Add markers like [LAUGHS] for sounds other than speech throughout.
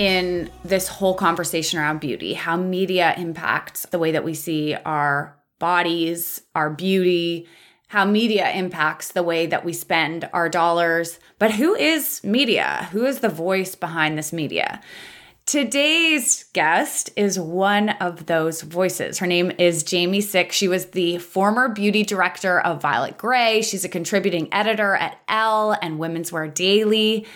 in this whole conversation around beauty, how media impacts the way that we see our bodies, our beauty, how media impacts the way that we spend our dollars. But who is media? Who is the voice behind this media? Today's guest is one of those voices. Her name is Jamie Sick. She was the former beauty director of Violet Grey. She's a contributing editor at Elle and Women's Wear Daily.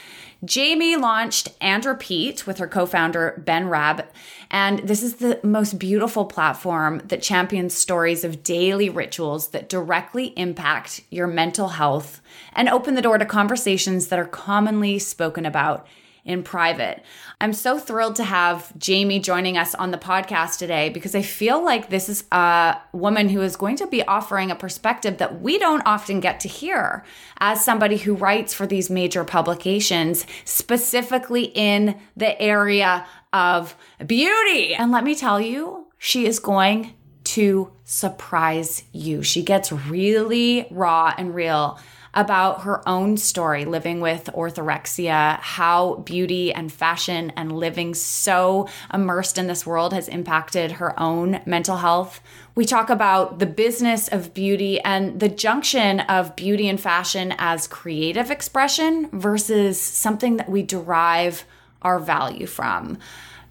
Jamie launched And Repeat with her co founder, Ben Rabb. And this is the most beautiful platform that champions stories of daily rituals that directly impact your mental health and open the door to conversations that are commonly spoken about in private. I'm so thrilled to have Jamie joining us on the podcast today because I feel like this is a woman who is going to be offering a perspective that we don't often get to hear as somebody who writes for these major publications, specifically in the area of beauty. And let me tell you, she is going to surprise you. She gets really raw and real about her own story living with orthorexia, how beauty and fashion and living so immersed in this world has impacted her own mental health. We talk about the business of beauty and the junction of beauty and fashion as creative expression versus something that we derive our value from.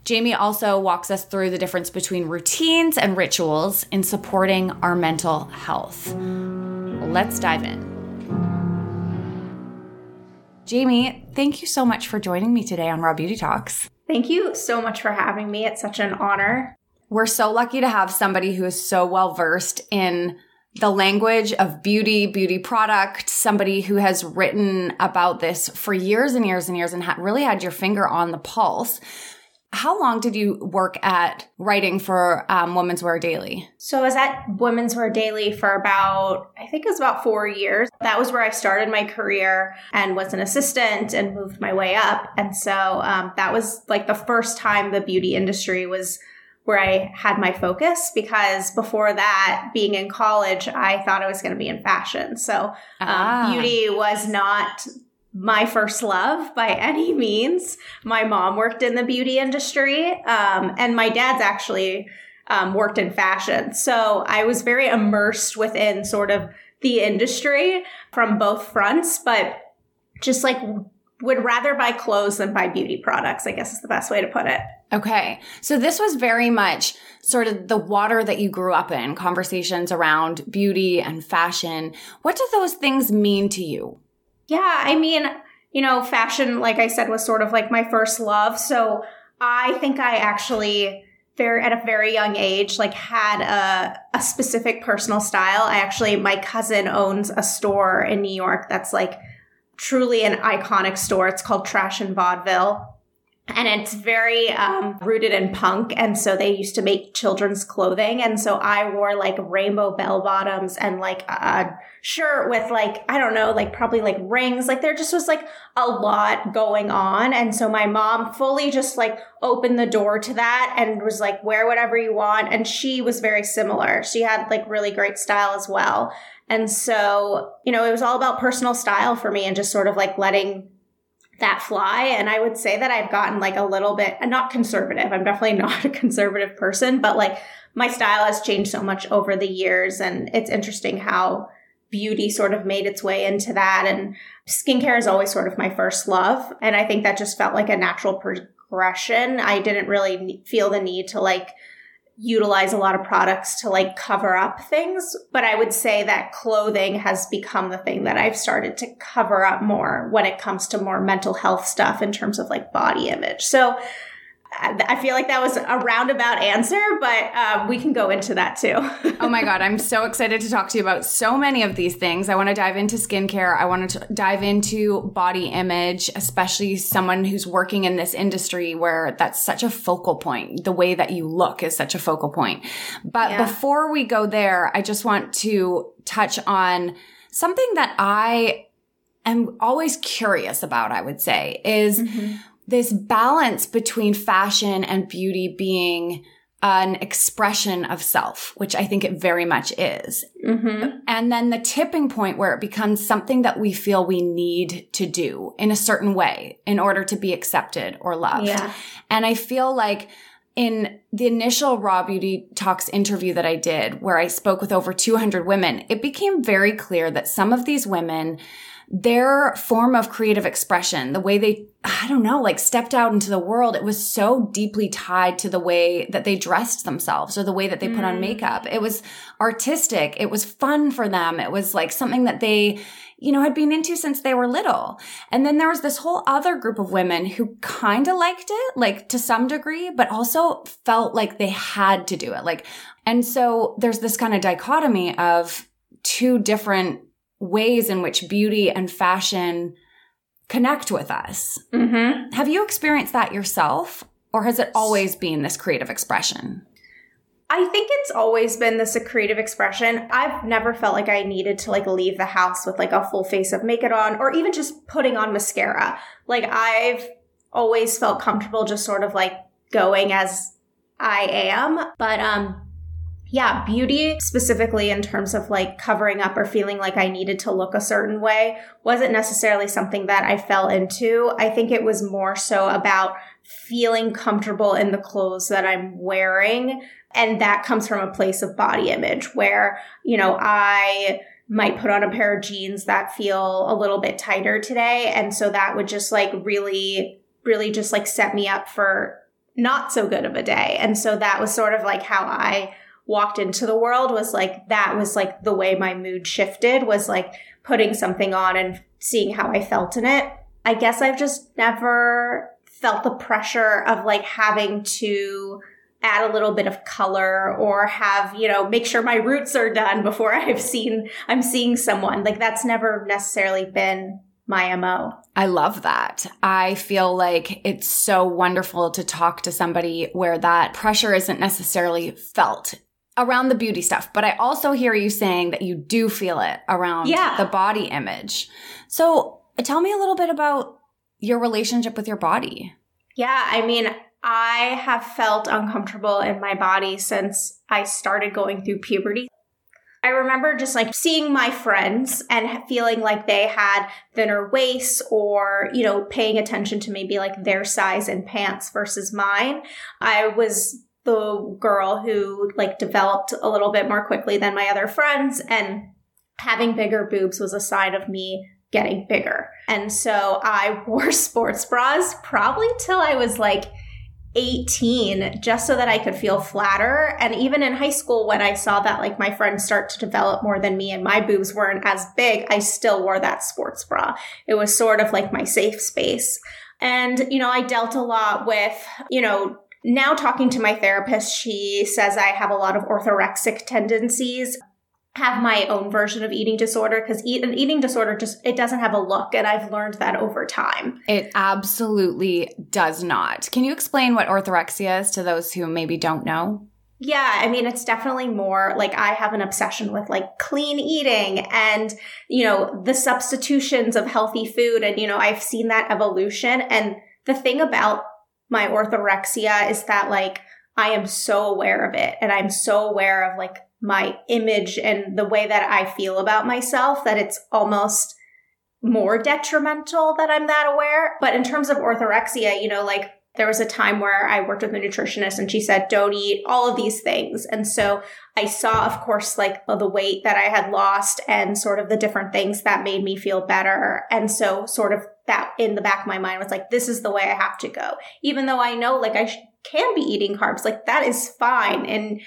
Jamie also walks us through the difference between routines and rituals in supporting our mental health. Let's dive in. Jamie, thank you so much for joining me today on Raw Beauty Talks. Thank you so much for having me. It's such an honor. We're so lucky to have somebody who is so well versed in the language of beauty, beauty product, somebody who has written about this for years and years and years and ha- really had your finger on the pulse. How long did you work at writing for um, Women's Wear Daily? So I was at Women's Wear Daily for about, I think it was about four years. That was where I started my career and was an assistant and moved my way up. And so um, that was like the first time the beauty industry was where I had my focus because before that, being in college, I thought I was going to be in fashion. So um, ah. beauty was not my first love by any means. My mom worked in the beauty industry, um, and my dad's actually um, worked in fashion. So I was very immersed within sort of the industry from both fronts, but just like would rather buy clothes than buy beauty products, I guess is the best way to put it. Okay. So this was very much sort of the water that you grew up in, conversations around beauty and fashion. What do those things mean to you? Yeah, I mean, you know, fashion, like I said, was sort of like my first love. So I think I actually very at a very young age like had a, a specific personal style. I actually my cousin owns a store in new york that's like truly an iconic store. It's called trash and vaudeville and it's very um, rooted in punk. And so they used to make children's clothing. And so i wore like rainbow bell bottoms and like a shirt with like i don't know like probably like rings. Like there just was like a lot going on. And so my mom fully just like opened the door to that and was like wear whatever you want. And she was very similar. She had like really great style as well. And so you know it was all about personal style for me and just sort of like letting that fly. And I would say that I've gotten like a little bit, not conservative. I'm definitely [LAUGHS] not a conservative person, but like my style has changed so much over the years. And it's interesting how beauty sort of made its way into that. And skincare is always sort of my first love. And I think that just felt like a natural progression. I didn't really feel the need to like utilize a lot of products to like cover up things. But I would say that clothing has become the thing that I've started to cover up more when it comes to more mental health stuff in terms of like body image. So I feel like that was a roundabout answer, but um, we can go into that too. [LAUGHS] oh my God. I'm so excited to talk to you about so many of these things. I want to dive into skincare. I want to dive into body image, especially someone who's working in this industry where that's such a focal point. The way that you look is such a focal point. But yeah. before we go there, I just want to touch on something that I am always curious about, I would say, is. Mm-hmm this balance between fashion and beauty being an expression of self, which I think it very much is. Mm-hmm. And then the tipping point where it becomes something that we feel we need to do in a certain way in order to be accepted or loved. Yeah. And I feel like in the initial Raw Beauty Talks interview that I did, where I spoke with over 200 women, it became very clear that some of these women their form of creative expression, the way they, I don't know, like stepped out into the world, it was so deeply tied to the way that they dressed themselves or the way that they put on mm. makeup. It was artistic. It was fun for them. It was like something that they, you know, had been into since they were little. And then there was this whole other group of women who kind of liked it, like to some degree, but also felt like they had to do it. Like, and so there's this kind of dichotomy of two different ways in which beauty and fashion connect with us. Mm-hmm. Have you experienced that yourself, or has it always been this creative expression? I think it's always been this a creative expression. I've never felt like I needed to like leave the house with like a full face of makeup on or even just putting on mascara. Like I've always felt comfortable just sort of like going as I am. But um yeah, beauty specifically in terms of like covering up or feeling like I needed to look a certain way wasn't necessarily something that I fell into. I think it was more so about feeling comfortable in the clothes that I'm wearing. And that comes from a place of body image where, you know, I might put on a pair of jeans that feel a little bit tighter today. And so that would just like really, really just like set me up for not so good of a day. And so that was sort of like how I walked into the world was like that was like the way my mood shifted was like putting something on and seeing how I felt in it. I guess I've just never felt the pressure of like having to add a little bit of color or have, you know, make sure my roots are done before [LAUGHS] I've seen I'm seeing someone. Like that's never necessarily been my MO. I love that. I feel like it's so wonderful to talk to somebody where that pressure isn't necessarily felt around the beauty stuff, but I also hear you saying that you do feel it around yeah. the body image. So tell me a little bit about your relationship with your body. Yeah, I mean, I have felt uncomfortable in my body since I started going through puberty. I remember just like seeing my friends and feeling like they had thinner waists or, you know, paying attention to maybe like their size in pants versus mine. I was the girl who like developed a little bit more quickly than my other friends and having bigger boobs was a sign of me getting bigger. And so I [LAUGHS] wore sports bras probably till I was like 18 just so that I could feel flatter. And even in high school, when I saw that like my friends start to develop more than me and my boobs weren't as big, I still wore that sports bra. It was sort of like my safe space. And, you know, I dealt a lot with, you know, now, talking to my therapist, she says I have a lot of orthorexic tendencies have my own version of eating disorder because eat, an eating disorder just it doesn't have a look and i've learned that over time it absolutely does not can you explain what orthorexia is to those who maybe don't know yeah, I mean, it's definitely more like I have an obsession with like clean eating and, you know, the substitutions of healthy food. And, you know, I've seen that evolution. And the thing about my orthorexia is that like I am so aware of it and I'm so aware of like my image and the way that I feel about myself that it's almost more detrimental that I'm that aware. But in terms of orthorexia, you know, like there was a time where I worked with a nutritionist and she said, don't eat all of these things. And so I saw, of course, like the weight that I had lost and sort of the different things that made me feel better. And so sort of that in the back of my mind was like, this is the way I have to go. Even though I know like I sh- can be eating carbs, like that is fine. And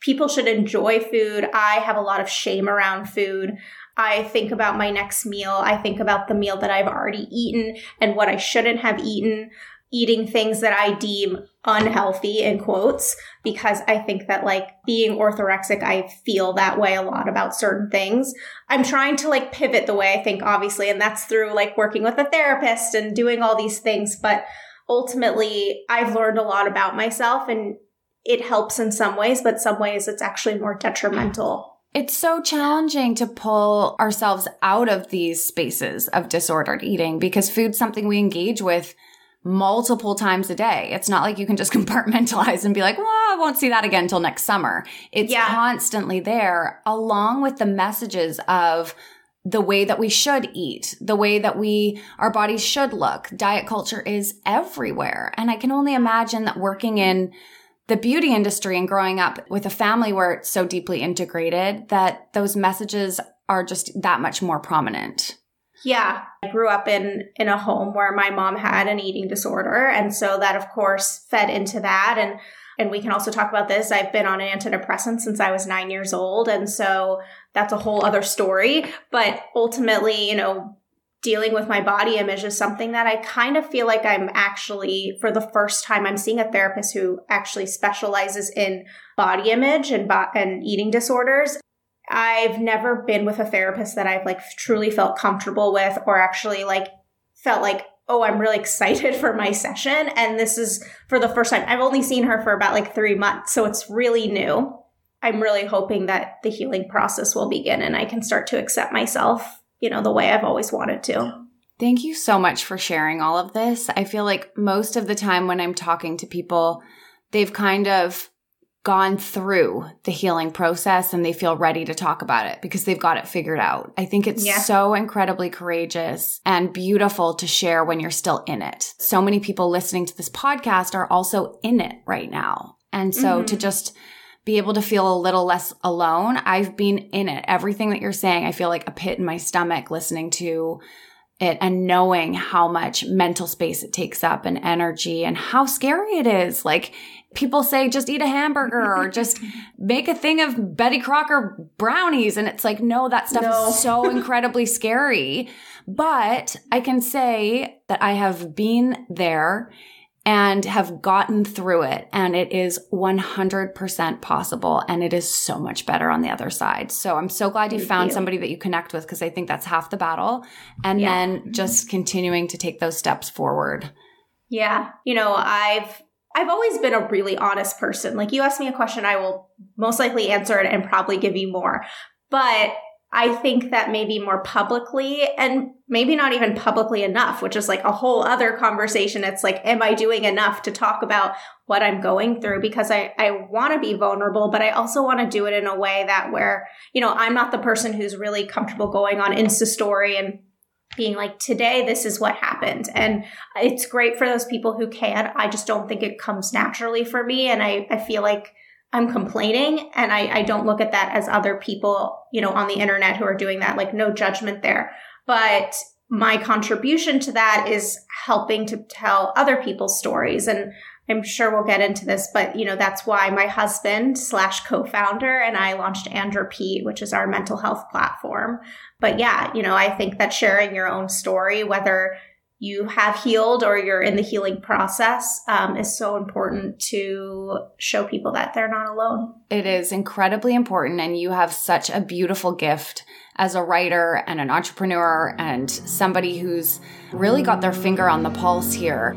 people should enjoy food. I have a lot of shame around food. I think about my next meal. I think about the meal that I've already eaten and what I shouldn't have eaten eating things that I deem unhealthy in quotes because I think that like being orthorexic, I feel that way a lot about certain things. I'm trying to like pivot the way I think, obviously, and that's through like working with a therapist and doing all these things. But ultimately, I've learned a lot about myself and it helps in some ways, but some ways it's actually more detrimental it's so challenging to pull ourselves out of these spaces of disordered eating because food's something we engage with multiple times a day. It's not like you can just [LAUGHS] compartmentalize and be like, well, I won't see that again until next summer. It's yeah. constantly there along with the messages of the way that we should eat, the way that we, our bodies should look. Diet culture is everywhere. And I can only imagine that working in the beauty industry and growing up with a family where it's so deeply integrated that those messages are just that much more prominent. Yeah. I grew up in in a home where my mom had an eating disorder and so that of course fed into that and and we can also talk about this. I've been on an antidepressant since I was 9 years old and so that's a whole other story, but ultimately, you know, dealing with my body image is something that I kind of feel like I'm actually for the first time I'm seeing a therapist who actually specializes in body image and bo- and eating disorders I've never been with a therapist that I've like truly felt comfortable with or actually like felt like, oh, I'm really excited [LAUGHS] for my session. And this is for the first time. I've only seen her for about like three months. So it's really new. I'm really hoping that the healing process will begin and I can start to accept myself, you know, the way I've always wanted to. Thank you so much for sharing all of this. I feel like most of the time when I'm talking to people, they've kind of gone through the healing process and they feel ready to talk about it because they've got it figured out. I think it's yeah. so incredibly courageous and beautiful to share when you're still in it. So many people listening to this podcast are also in it right now. And so mm-hmm. to just be able to feel a little less alone, I've been in it. Everything that you're saying, I feel like a pit in my stomach listening to it and knowing how much mental space it takes up and energy and how scary it is. Like people say just eat a hamburger or [LAUGHS] just make a thing of Betty Crocker brownies. And it's like, no, that stuff no. is so [LAUGHS] incredibly scary. But I can say that I have been there and have gotten through it. And it is 100% possible. And it is so much better on the other side. So I'm so glad you Thank found you. somebody that you connect with because I think that's half the battle. And yeah. then just continuing to take those steps forward. Yeah. You know, I've I've always been a really honest person. Like you ask me a question, I will most likely answer it and probably give you more. But I think that maybe more publicly and maybe not even publicly enough, which is like a whole other conversation. It's like, am I doing enough to talk about what I'm going through? Because I, I want to be vulnerable, but I also want to do it in a way that where, you know, I'm not the person who's really comfortable going on Insta story and being like, today, this is what happened. And it's great for those people who can. I just don't think it comes naturally for me. And I, I feel like I'm complaining and I, I don't look at that as other people, you know, on the internet who are doing that, like no judgment there. But my contribution to that is helping to tell other people's stories. And I'm sure we'll get into this, but you know, that's why my husband slash co-founder and I launched And Repeat, which is our mental health platform. But yeah, you know, I think that sharing your own story, whether you have healed or you're in the healing process um, is so important to show people that they're not alone. It is incredibly important. And you have such a beautiful gift as a writer and an entrepreneur and somebody who's really got their finger on the pulse here.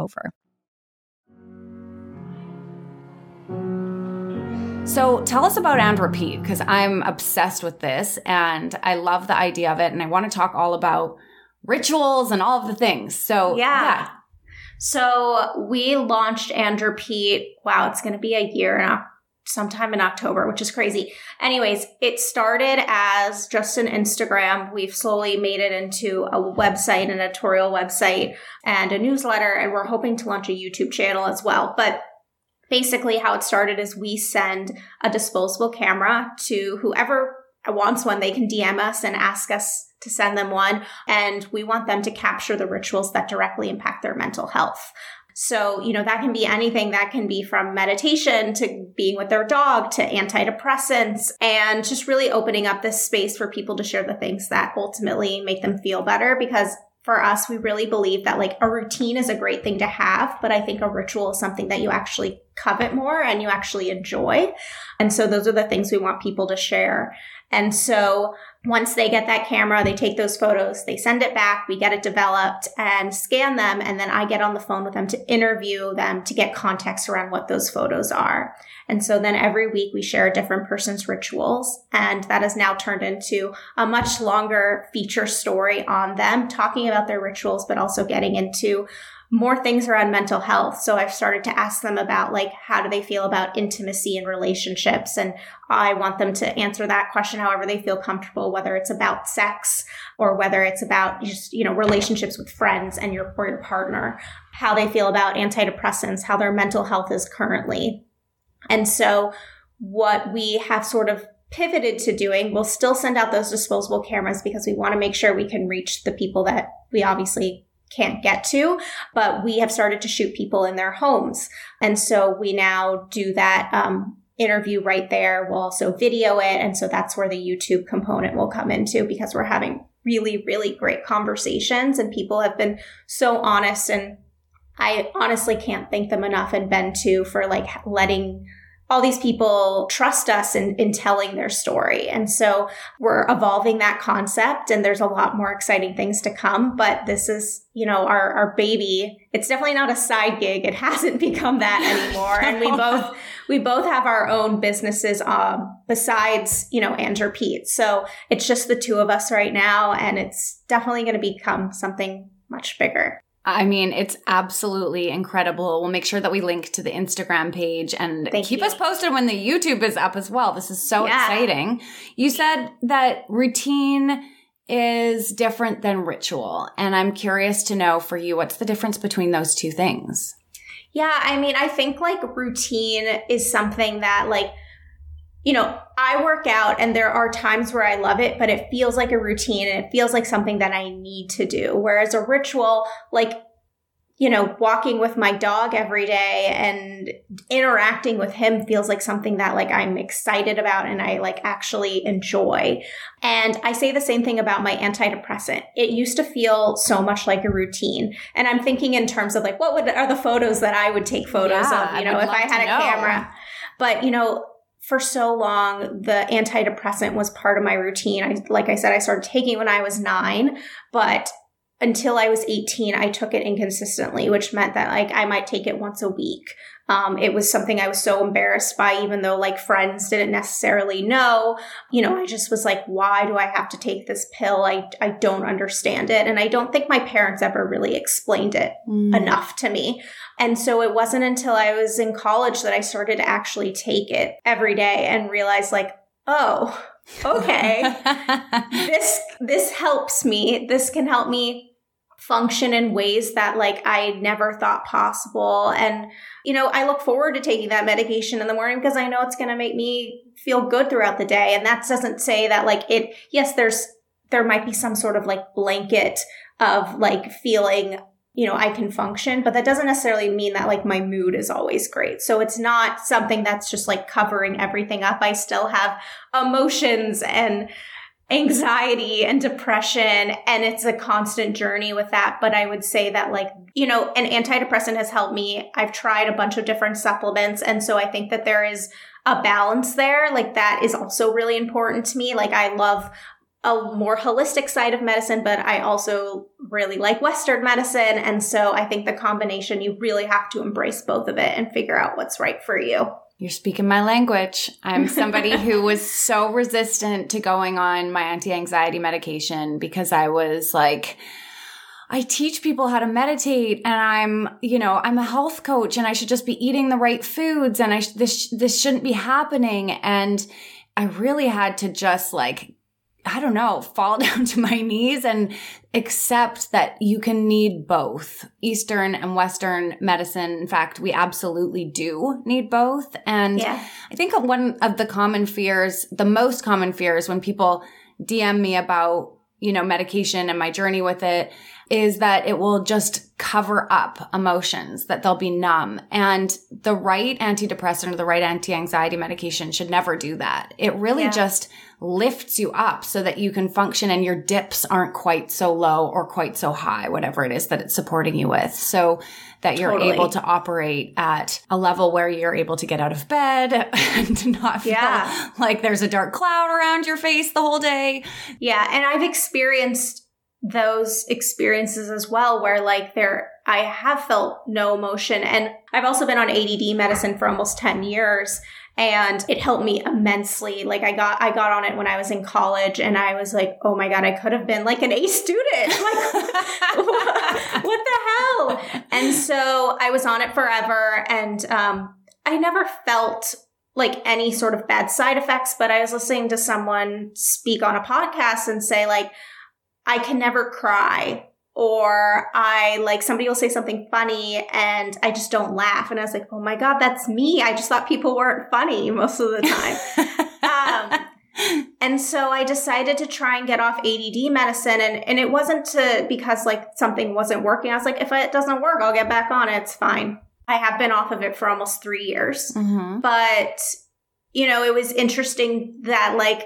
over. So tell us about and repeat because I'm obsessed with this and I love the idea of it and I want to talk all about rituals and all of the things. So Yeah. yeah. So we launched and repeat. Wow, it's going to be a year sometime in October, which is crazy. Anyways, it started as just an Instagram. We've slowly made it into a website, an editorial website, and a newsletter, and we're hoping to launch a YouTube channel as well. But basically, how it started is we send a disposable camera to whoever wants one. They can DM us and ask us to send them one. And we want them to capture the rituals that directly impact their mental health. So, you know, that can be anything that can be from meditation to being with their dog to antidepressants and just really opening up this space for people to share the things that ultimately make them feel better because for us, we really believe that like a routine is a great thing to have, but I think a ritual is something that you actually covet more and you actually enjoy. And so those are the things we want people to share. And so once they get that camera, they take those photos, they send it back, we get it developed and scan them. And then I get on the phone with them to interview them to get context around what those photos are. And so then every week we share a different person's rituals. And that has now turned into a much longer feature story on them, talking about their rituals, but also getting into more things around mental health. So I've started to ask them about like, how do they feel about intimacy and relationships? And I want them to answer that question however they feel comfortable, whether it's about sex or whether it's about just, you know, relationships with friends and your, or your partner, how they feel about antidepressants, how their mental health is currently. And so what we have sort of pivoted to doing, we'll still send out those disposable cameras because we want to make sure we can reach the people that we obviously can't get to, but we have started to shoot people in their homes. And so we now do that um, interview right there. We'll also video it. And so that's where the YouTube component will come into because we're having really, really great conversations and people have been so honest. And I honestly can't thank them enough and Ben too for like letting all these people trust us in, in telling their story. And so we're evolving that concept and there's a lot more exciting things to come. But this is, you know, our, our baby. It's definitely not a side gig. It [LAUGHS] hasn't become that anymore. and we [LAUGHS] both, we both have our own businesses, um, besides, you know, And Repeat. So it's just the two of us right now. And it's definitely going to become something much bigger. I mean, it's absolutely incredible. We'll make sure that we link to the Instagram page and Thank keep you. us posted when the YouTube is up as well. This is so Yeah. exciting. You said that routine is different than ritual. And I'm curious to know for you, what's the difference between those two things? Yeah, I mean, I think like routine is something that like you know, I work out and there are times where I love it, but it feels like a routine and it feels like something that I need to do. Whereas a ritual, like, you know, walking with my dog every day and interacting with him feels like something that like I'm excited about and I like actually enjoy. And I say the same thing about my antidepressant. It used to feel so much like a routine. And I'm thinking in terms of like, what would are the photos that I would take photos Yeah, of, you know, I'd if I had a know. camera. But, you know, for so long, the antidepressant was part of my routine. I, like I said, I started taking it when I was nine, but until I was 18, I took it inconsistently, which meant that like I might take it once a week. Um, it was something I was so embarrassed by, even though like friends didn't necessarily know. You know, I just was like, why do I have to take this pill? I, I don't understand it. And I don't think my parents ever really explained it Mm. enough to me. And so it wasn't until I was in college that I started to actually take it every day and realize like, oh, okay, [LAUGHS] this this helps me. This can help me function in ways that like I never thought possible. And you know, I look forward to taking that medication in the morning because I know it's going to make me feel good throughout the day. And that doesn't say that like it yes, there's there might be some sort of like blanket of like feeling you know, I can function, but that doesn't necessarily mean that like my mood is always great. So it's not something that's just like covering everything up. I still have emotions and anxiety and depression and it's a constant journey with that but i would say that like you know an antidepressant has helped me i've tried a bunch of different supplements and so i think that there is a balance there like that is also really important to me like i love a more holistic side of medicine but i also really like western medicine and so i think the combination you really have to embrace both of it and figure out what's right for you You're speaking my language. I'm somebody [LAUGHS] who was so resistant to going on my anti anxiety medication because I was like, I teach people how to meditate and I'm, you know, I'm a health coach and I should just be eating the right foods and I, sh- this, this shouldn't be happening. And I really had to just like, I don't know, fall [LAUGHS] down to my knees and accept that you can need both Eastern and Western medicine. In fact, we absolutely do need both. And yeah I think one of the common fears, the most common fears when people DM me about, you know, medication and my journey with it is that it will just cover up emotions, that they'll be numb. And the right antidepressant or the right anti-anxiety medication should never do that. It really Yeah. just lifts you up so that you can function and your dips aren't quite so low or quite so high, whatever it is that it's supporting you with. So that you're Totally. able to operate at a level where you're able to get out of bed [LAUGHS] and not feel Yeah. like there's a dark cloud around your face the whole day. Yeah, and I've experienced those experiences as well where like there I have felt no emotion and I've also been on ADD medicine for almost 10 years and it helped me immensely. Like I got I got on it when I was in college and I was like, "Oh my god, I could have been like an A student." [LAUGHS] Like [LAUGHS] what, the hell? And so I was on it forever and um I never felt like any sort of bad side effects, but I was listening to someone speak on a podcast and say like I can never cry or I like somebody will say something funny and I just don't laugh and I was like, "Oh my god, that's me. I just thought people weren't funny most of the time." [LAUGHS] um and so I decided to try and get off ADD medicine and and it wasn't to because like something wasn't working. I was like, if it doesn't work, I'll get back on it. It's fine. I have been off of it for almost 3 years Mhm. but you know it was interesting that like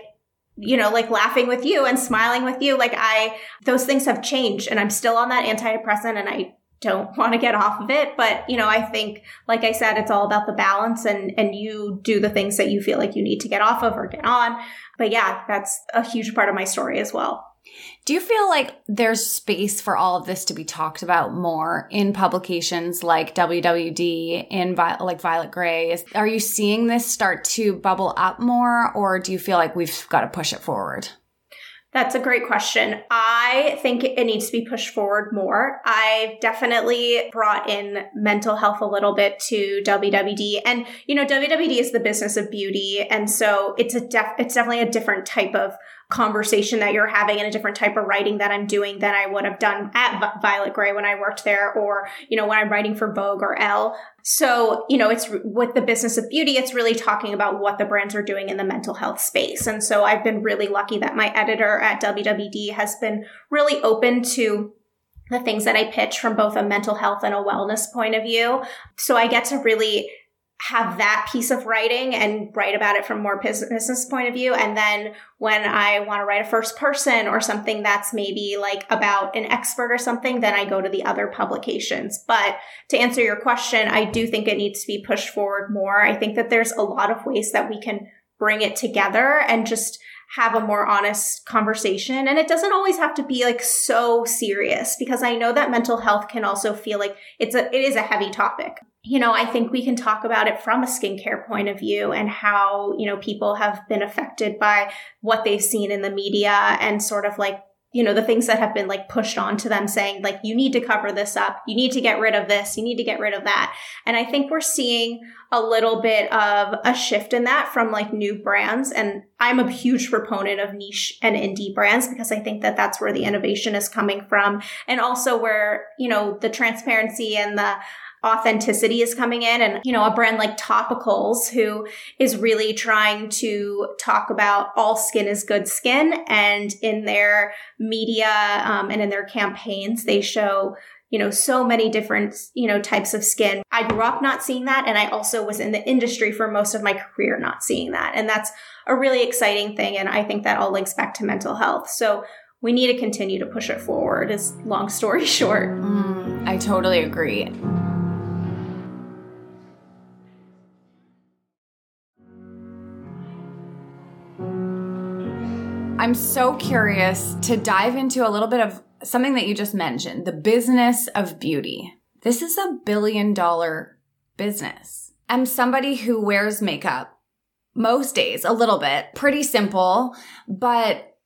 you know like laughing with you and smiling with you. Like i those things have changed and i'm still on that antidepressant and i don't [LAUGHS] want to get off of it. But you know i think like i said it's all about the balance and and you do the things that you feel like you need to get off of or get on. But yeah that's a huge part of my story as well Do you feel like there's space for all of this to be talked about more in publications like WWD, in like Violet Grey? Are you seeing this start to bubble up more, or do you feel like we've got to push it forward? That's a great question. I think it needs to be pushed forward more. I've definitely brought in mental health a little bit to WWD. And, you know, WWD is the business of beauty. And so it's a def- it's definitely a different type of conversation that you're having and a different type of writing that I'm doing than I would have done at Violet Grey when I worked there or, you know, when I'm writing for Vogue or Elle. So, you know, it's with the business of beauty, it's really talking about what the brands are doing in the mental health space. And so I've been really lucky that my editor at WWD has been really open to the things that I pitch from both a mental health and a wellness point of view. So I get to really have that piece of writing and write about it from more business point of view. And then when I want to write a first person or something that's maybe like about an expert or something, then I go to the other publications. But to answer your question, I do think it needs to be pushed forward more. I think that there's a lot of ways that we can bring it together and just have a more honest conversation. And it doesn't always have to be like so serious because I know that mental health can also feel like it's a, it is a heavy topic. You know, I think we can talk about it from a skincare point of view and how, you know, people have been affected by what they've seen in the media and sort of like you know, the things that have been like pushed onto them saying, like, you need to cover this up. You need to get rid of this. You need to get rid of that. And I think we're seeing a little bit of a shift in that from like new brands. And I'm a huge proponent of niche and indie brands because I think that that's where the innovation is coming from. And also where, you know, the transparency and the, authenticity is coming in. And you know a brand like topicals who is really trying to talk about all skin is good skin. And in their media um, and in their campaigns they show you know so many different you know types of skin. I grew up not seeing that. And i also was in the industry for most of my career not seeing that. And that's a really exciting thing. And i think that all links back to mental health. So we need to continue to push it forward is long story [LAUGHS] short. Mm, i totally agree I'm so curious to dive into a little bit of something that you just mentioned the business of beauty. This is a billion dollar business. I'm somebody who wears makeup most days, a little bit, pretty simple, but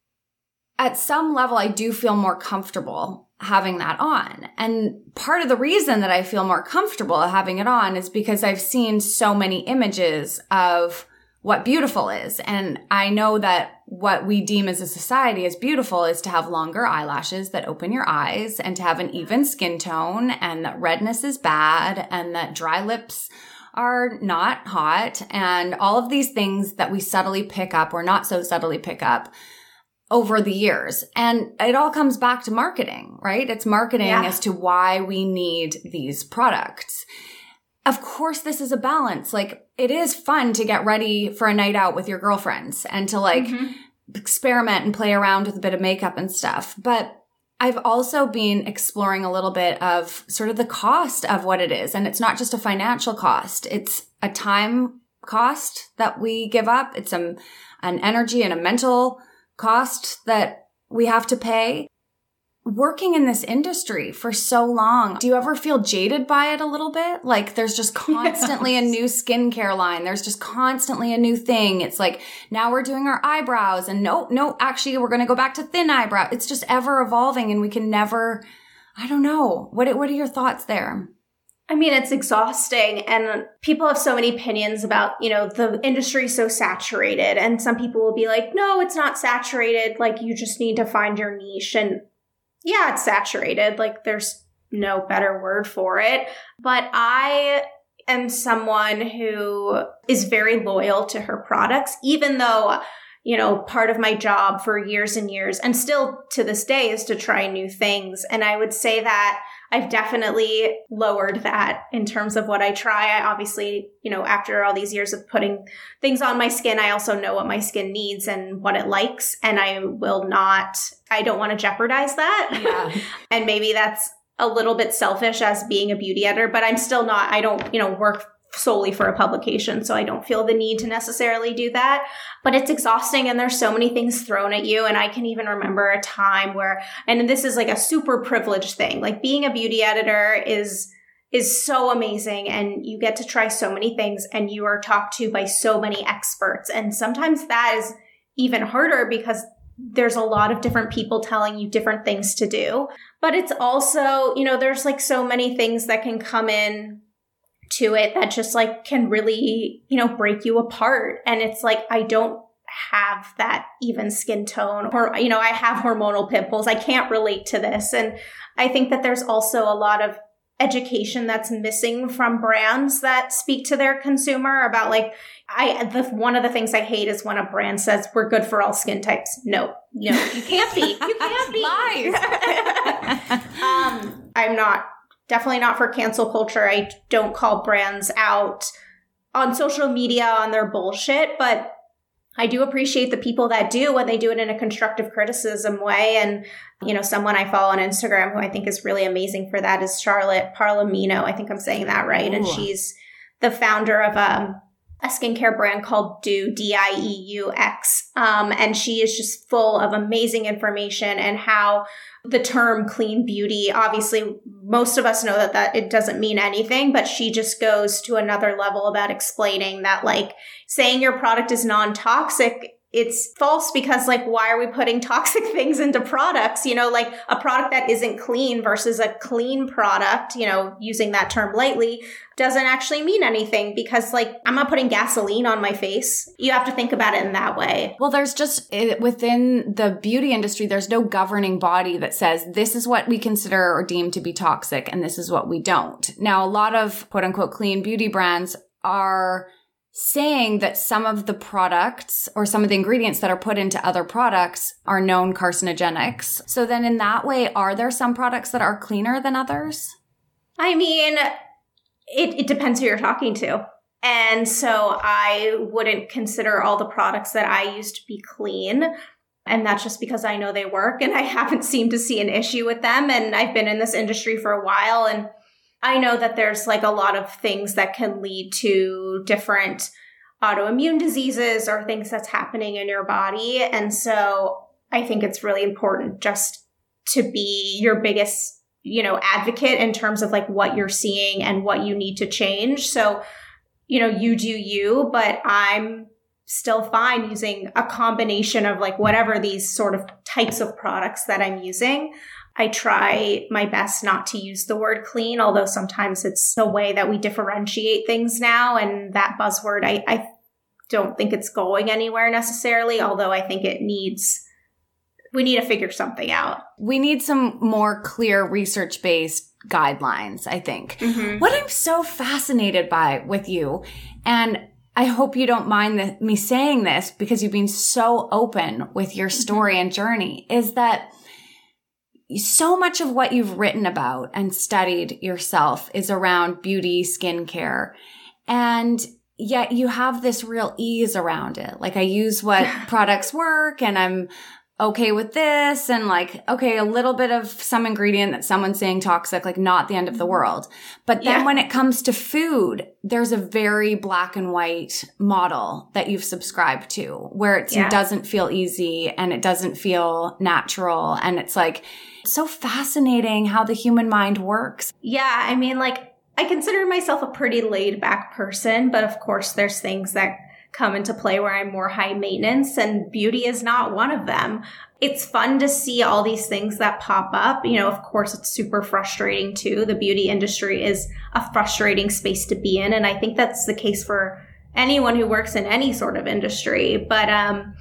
at some level, I do feel more comfortable having that on. And part of the reason that I feel more comfortable having it on is because I've seen so many images of what beautiful is. And I know that what we deem as a society as beautiful is to have longer eyelashes that open your eyes and to have an even skin tone and that redness is bad and that dry lips are not hot and all of these things that we subtly pick up or not so subtly pick up over the years. And it all comes back to marketing, right? It's marketing yeah. as to why we need these products of course this is a balance. Like it is fun to get ready for a night out with your girlfriends and to like mm-hmm. experiment and play around with a bit of makeup and stuff. But I've also been exploring a little bit of sort of the cost of what it is. And it's not just a financial cost. It's a time cost that we give up. It's a, an energy and a mental cost that we have to pay working in this industry for so long, do you ever feel jaded by it a little bit? Like there's just [LAUGHS] constantly yes. a new skincare line. There's just constantly a new thing. It's like now we're doing our eyebrows and no, no, actually we're going to go back to thin eyebrow. It's just ever evolving and we can never, I don't know. What, what are your thoughts there? I mean, it's exhausting and people have so many opinions about, you know, the industry so saturated. And some people will be like, no, it's not saturated. Like you just need to find your niche. And yeah, it's saturated. Like there's no better word for it. But I am someone who is very loyal to her products, even though, you know, part of my job for years and years and still to this day is to try new things. And I would say that I've definitely lowered that in terms of what I try. I obviously, you know, after all these years of putting things on my skin, I also know what my skin needs and what it likes. And I will not, I don't want to jeopardize that. Yeah. [LAUGHS] and maybe that's a little bit selfish as being a beauty editor, but I'm still not, I don't, you know, work solely for a publication. So I don't feel the need to necessarily do that. But it's exhausting and there's so many things thrown at you. And I can even remember a time where, and this is like a super privileged thing, like being a beauty editor is is so amazing and you get to try so many things and you are talked to by so many experts. And sometimes that is even harder because there's a lot of different people telling you different things to do. But it's also, you know, there's like so many things that can come in to it that just like can really, you know, break you apart. And it's like, I don't have that even skin tone or you know i have hormonal pimples i can't relate to this and i think that there's also a lot of education that's missing from brands that speak to their consumer about like I the one of the things I hate is when a brand says we're good for all skin types. No, no, you can't be. You can't be. [LAUGHS] Lies. [LAUGHS] um, I'm not definitely not for cancel culture. I don't call brands out on social media on their bullshit, but I do appreciate the people that do when they do it in a constructive criticism way. And, you know, someone I follow on Instagram who I think is really amazing for that is Charlotte Palermino. I think I'm saying that right. Ooh. And she's the founder of um, a skincare brand called Dieux, D I E U X. Um, and she is just full of amazing information and how the term clean beauty, obviously, most of us know that, that it doesn't mean anything, but she just goes to another level about explaining that, like, saying your product is non toxic it's false because like why are we putting [LAUGHS] toxic things into products? You know like a product that isn't clean versus a clean product you know using that term lightly doesn't actually mean anything because like i'm not putting gasoline on my face. You have to think about it in that way. Well there's just eh, within the beauty industry there's no governing body that says this is what we consider or deem to be toxic and this is what we don't. Now a lot of quote unquote clean beauty brands are saying that some of the products or some of the ingredients that are put into other products are known carcinogenics. So then in that way, are there some products that are cleaner than others? I mean, it, it depends who you're talking to. And so I wouldn't consider all the products that I use to be clean. And that's just because I know they work and I [LAUGHS] haven't seemed to see an issue with them. And I've been in this industry for a while and I know that there's like a lot of things that can lead to different autoimmune diseases or things that's happening in your body. And so I think it's really important just to be your biggest, you know, advocate in terms of like what you're seeing and what you need to change. So, you know, you do you, but I'm still fine using a combination of like whatever these sort of types of products that I'm using. I try my best not to use the word clean, although sometimes it's the way that we differentiate things now. And that buzzword, I, I don't think it's going anywhere necessarily, although I think it needs, we need to figure something out. We need some more clear research based guidelines, I think. Mm-hmm. What I'm so fascinated by with you, and I hope you don't mind the, me saying this because you've been so open with your story mm-hmm. and journey, is that so much of what you've written about and studied yourself is around beauty, skincare. And yet you have this real ease around it. Like I use what [LAUGHS] products work and I'm okay with this and like, okay, a little bit of some ingredient that someone's saying toxic, like not the end of the mm-hmm. world. But then yeah. when it comes to food, there's a very black and white model that you've subscribed to where it yeah. doesn't feel easy and it doesn't feel natural. And it's like, so fascinating how the human mind works. Yeah. I mean, like, I consider myself a pretty laid back person, but of course, there's things that come into play where I'm more high maintenance, and beauty is not one of them. It's fun to see all these things that pop up. You know, of course, it's super frustrating too. The beauty industry is a frustrating space to be in, and I think that's the case for anyone who works in any sort of industry. But, um,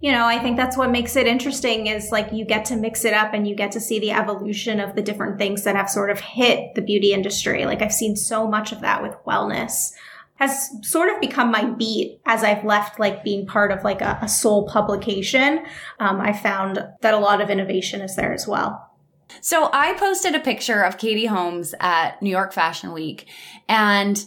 you know, I think that's what makes it interesting is like you get to mix it up and you get to see the evolution of the different things that have sort of hit the beauty industry. Like I've seen so much of that with wellness has sort of become my beat as I've left like being part of like a, a sole publication. Um, I found that a lot of innovation is there as well. So I posted a picture of Katie Holmes at New York Fashion Week and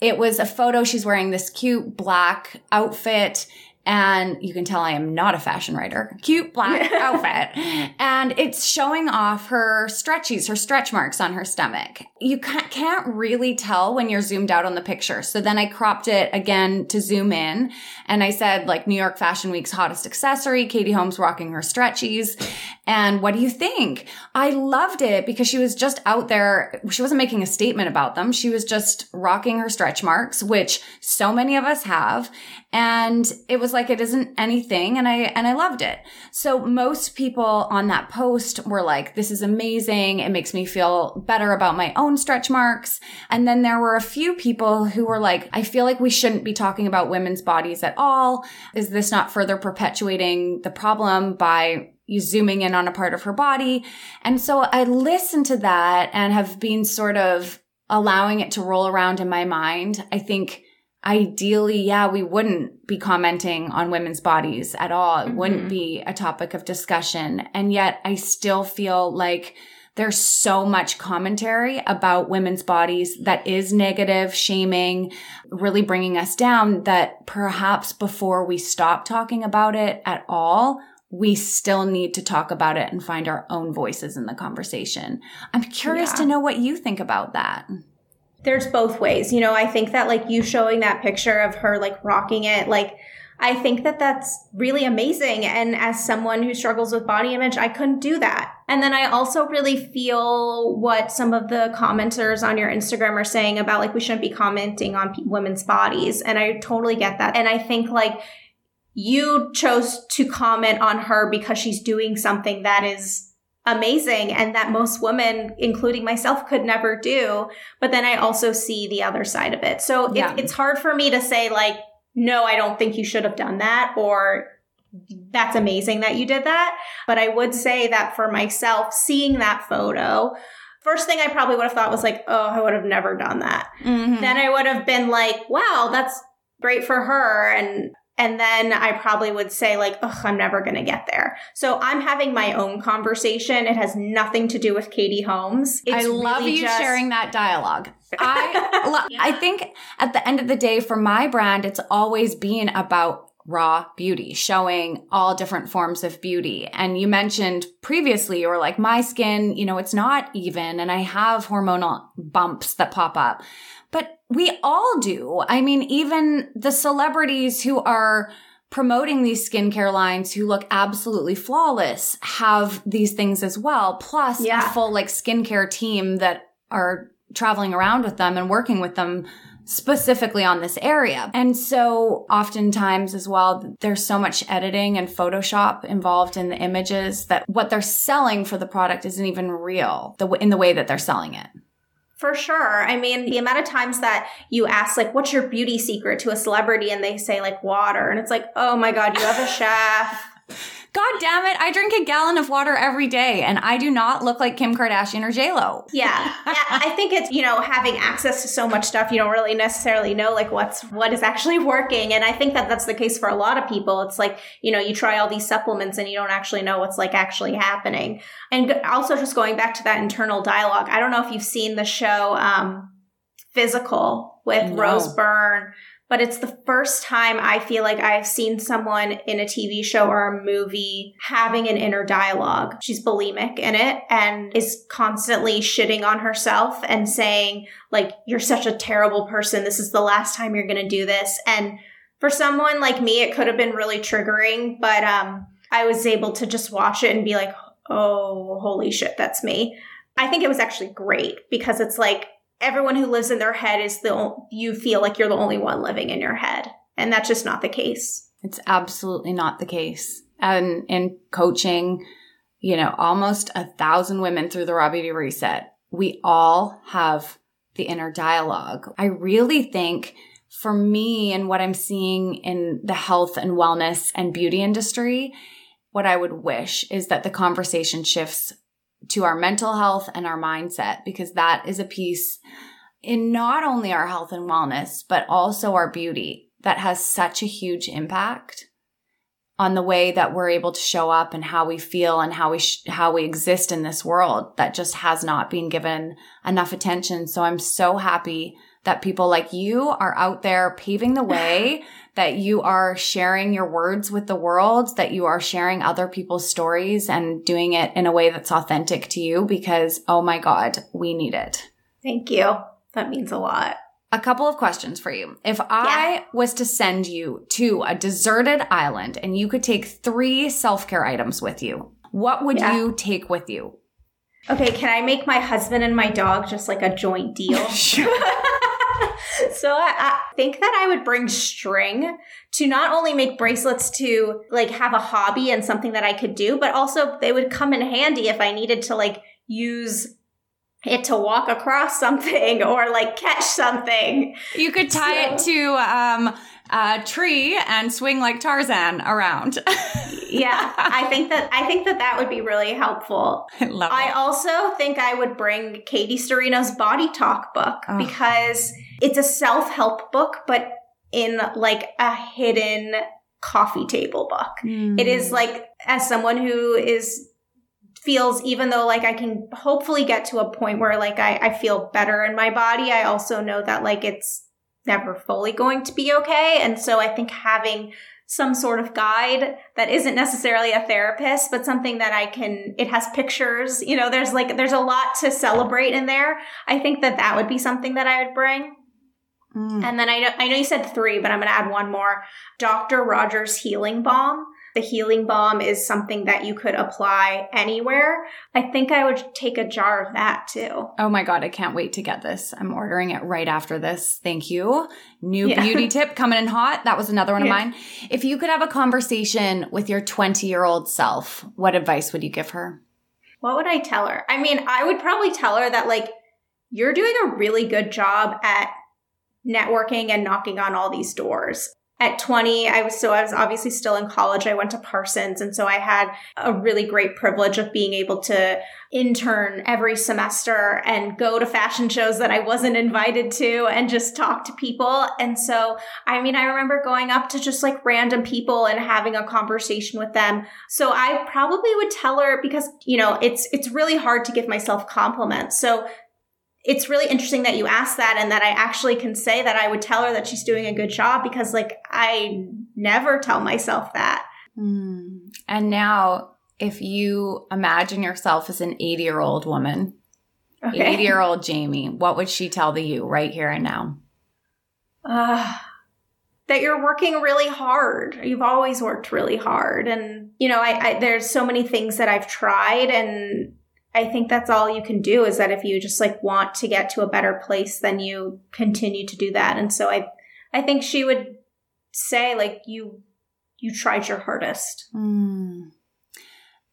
it was a photo. She's wearing this cute black outfit and you can tell I am not a fashion writer. Cute black [LAUGHS] outfit. And it's showing off her stretchies, her stretch marks on her stomach. You can't really tell when you're zoomed out on the picture. So then I cropped it again to zoom in. And I said, like, New York Fashion Week's hottest accessory, Katie Holmes rocking her stretchies. And what do you think? I loved it because she was just out there. She wasn't making a statement about them. She was just rocking her stretch marks, which so many of us have. And it was was like, it isn't anything. And I, and I loved it. So most people on that post were like, this is amazing. It makes me feel better about my own stretch marks. And then there were a few people who were like, I feel like we shouldn't be talking about women's bodies at all. Is this not further perpetuating the problem by zooming in on a part of her body? And so I listened to that and have been sort of allowing it to roll around in my mind. I think ideally, yeah, we wouldn't be commenting on women's bodies at all. It mm-hmm. wouldn't be a topic of discussion. And yet I still feel like there's so much commentary about women's bodies that is negative, shaming, really bringing us down that perhaps before we stop talking about it at all, we still need to talk about it and find our own voices in the conversation. I'm curious yeah. to know what you think about that there's both ways. You know, I think that like you showing that picture of her like rocking it, like I think that that's really amazing. And as someone who struggles with body image, I couldn't do that. And then I also really feel what some of the commenters on your Instagram are saying about like we shouldn't be commenting on women's bodies. And I totally get that. And I think like you chose to comment on her because she's doing something that is amazing and that most women, including myself, could never do. But then I also see the other side of it. So yeah. it's hard for me to say, like, no, I don't think you should have done that, or that's amazing that you did that. But I would say that for myself, seeing that photo, first thing I probably would have thought was like, oh, I would have never done that. Mm-hmm. Then I would have been like, wow, that's great for her. And and then I probably would say, like, ugh, I'm never going to get there. So I'm having my own conversation. It has nothing to do with Katie Holmes. It's I love really you just- sharing that dialogue. I, [LAUGHS] yeah. I think at the end of the day, for my brand, it's always been about raw beauty, showing all different forms of beauty. And you mentioned previously, you were like, my skin, you know, it's not even, and I have hormonal bumps that pop up. But we all do. I mean, even the celebrities who are promoting these skincare lines who look absolutely flawless have these things as well. Plus yeah. a full like skincare team that are traveling around with them and working with them specifically on this area. And so oftentimes as well, there's so much editing and Photoshop involved in the images that what they're selling for the product isn't even real the, in the way that they're selling it. For sure. I mean, the amount of times that you ask, like, what's your beauty secret to a celebrity? And they say, like, water. And it's like, oh my God, you have a chef. [LAUGHS] God damn it, I drink a gallon of water every day and I do not look like Kim Kardashian or J-Lo. Yeah. yeah. I think it's, you know, having access to so much stuff, you don't really necessarily know like what's, what is actually working. And I think that that's the case for a lot of people. It's like, you know, you try all these supplements and you don't actually know what's like actually happening. And also just going back to that internal dialogue, I don't know if you've seen the show, um, Physical with no. Rose Byrne but it's the first time I feel like I've seen someone in a TV show or a movie having an inner dialogue. She's bulimic in it and is constantly shitting on herself and saying, like, you're such a terrible person. This is the last time you're going to do this. And for someone like me, it could have been really triggering, but um, I was able to just watch it and be like, oh, holy shit, that's me. I think it was actually great because it's like everyone who lives in their head is the you feel like you're the only one living in your head. And that's just not the case. It's absolutely not the case. And in coaching you know almost a thousand women through the raw beauty reset we all have the inner dialogue. I really think for me and what i'm seeing in the health and wellness and beauty industry what i would wish is that the conversation shifts to our mental health and our mindset because that is a piece in not only our health and wellness, but also our beauty that has such a huge impact on the way that we're able to show up and how we feel and how we sh- how we exist in this world that just has not been given enough attention. So I'm so happy that people like you are out there paving the [LAUGHS] way that you are sharing your words with the world, that you are sharing other people's stories and doing it in a way that's authentic to you because, oh my God, we need it. Thank you. That means a lot. A couple of questions for you. If I yeah. was to send you to a deserted island and you could take three self care items with you, what would yeah. you take with you? Okay, can I make my husband and my dog just like a joint deal? [LAUGHS] sure. [LAUGHS] [LAUGHS] so I, I think that I would bring string to not only make bracelets to like have a hobby and something that I could do, but also they would come in handy if I needed to like use it to walk across something [LAUGHS] or like catch something. You could tie so, it to um, a tree and swing like Tarzan around. [LAUGHS] yeah, I think that I think that that would be really helpful. I love I also think I would bring Katie Sturino's Body Talk book oh. because it's a self-help book but in like a hidden coffee table book. Mm. It is like as someone who is feels even though like I can hopefully get to a point where like I, I feel better in my body, I also know that like it's never fully going to be okay. And so I think having some sort of guide that isn't necessarily a therapist, but something that I can, it has pictures, you know, there's like, there's a lot to celebrate in there. I think that that would be something that I would bring. Mm. And then I know, I know you said three, but I'm going to add one more. Dr. Rogers Healing Balm. The healing balm is something that you could apply anywhere. I think I would take a jar of that too. Oh my God, I can't wait to get this. I'm ordering it right after this. Thank you. New yeah. beauty tip coming in hot. That was another one of mine. If you could have a conversation with your 20 year old self, what advice would you give her? What would I tell her? I mean, I would probably tell her that, like, you're doing a really good job at networking and knocking on all these doors at 20 i was so i was obviously still in college. I went to parsons and so i had a really great privilege of being able to intern every semester and go to fashion shows that i wasn't invited to and just talk to people. And so i mean i remember going up to just like random people and having a conversation with them. So i probably would tell her because you know it's it's really hard to give myself compliments. So it's really interesting that you asked that and that I actually can say that I would tell her that she's doing a good job because like I never tell myself that. Mm. And now if you imagine yourself as an 80 year old woman, 80 okay. year old Jamie, what would she tell the you right here and now? Uh, that you're working really hard. You've always worked really hard. And, you know, I, I there's so many things that I've tried and I think that's all you can do is that if you just like want to get to a better place, then you continue to do that. And so I, I think she would say like you, you tried your hardest. Mm.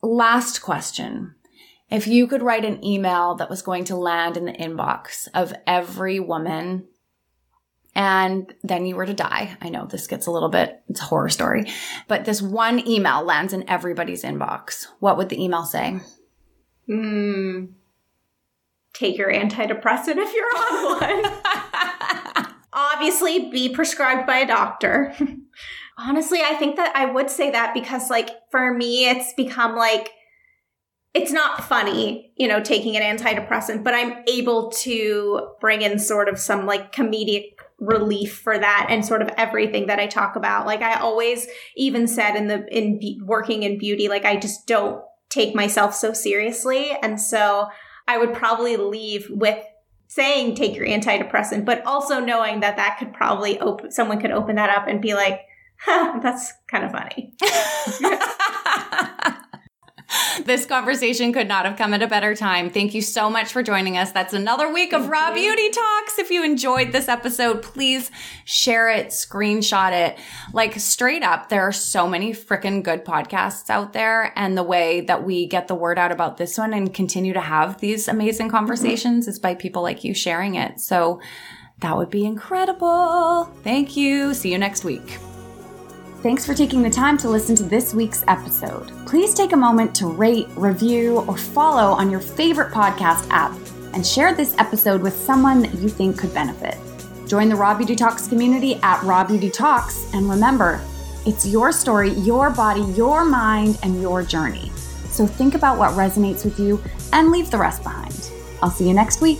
Last question. If you could write an email that was going to land in the inbox of every woman and then you were to die. I know this gets a little bit, it's a horror story, but this one email lands in everybody's inbox. What would the email say? Hmm. Take your antidepressant if you're on one. [LAUGHS] Obviously, be prescribed by a doctor. Honestly, I think that I would say that because, like, for me, it's become like, it's not funny, you know, taking an antidepressant, but I'm able to bring in sort of some like comedic relief for that and sort of everything that I talk about. Like I always even said in the in be- working in beauty, like I just don't take myself so seriously. And so I would probably leave with saying take your antidepressant, but also knowing that that could probably open, someone could open that up and be like, [LAUGHS] huh, that's kind of funny. [LAUGHS] [LAUGHS] [LAUGHS] this conversation could not have come at a better time. Thank you so much for joining us. That's another week of Raw Beauty Talks. If you enjoyed this episode, please share it, screenshot it. Like straight up, there are so many freaking good podcasts out there. And the way that we get the word out about this one and continue to have these amazing conversations is by people like you sharing it. So that would be incredible. Thank you. See you next week. Thanks for taking the time to listen to this week's episode. Please take a moment to rate, review, or follow on your favorite podcast app and share this episode with someone that you think could benefit. Join the Raw Beauty Talks community at Raw Beauty Talks, and remember, it's your story, your body, your mind, and your journey. So think about what resonates with you and leave the rest behind. I'll see you next week.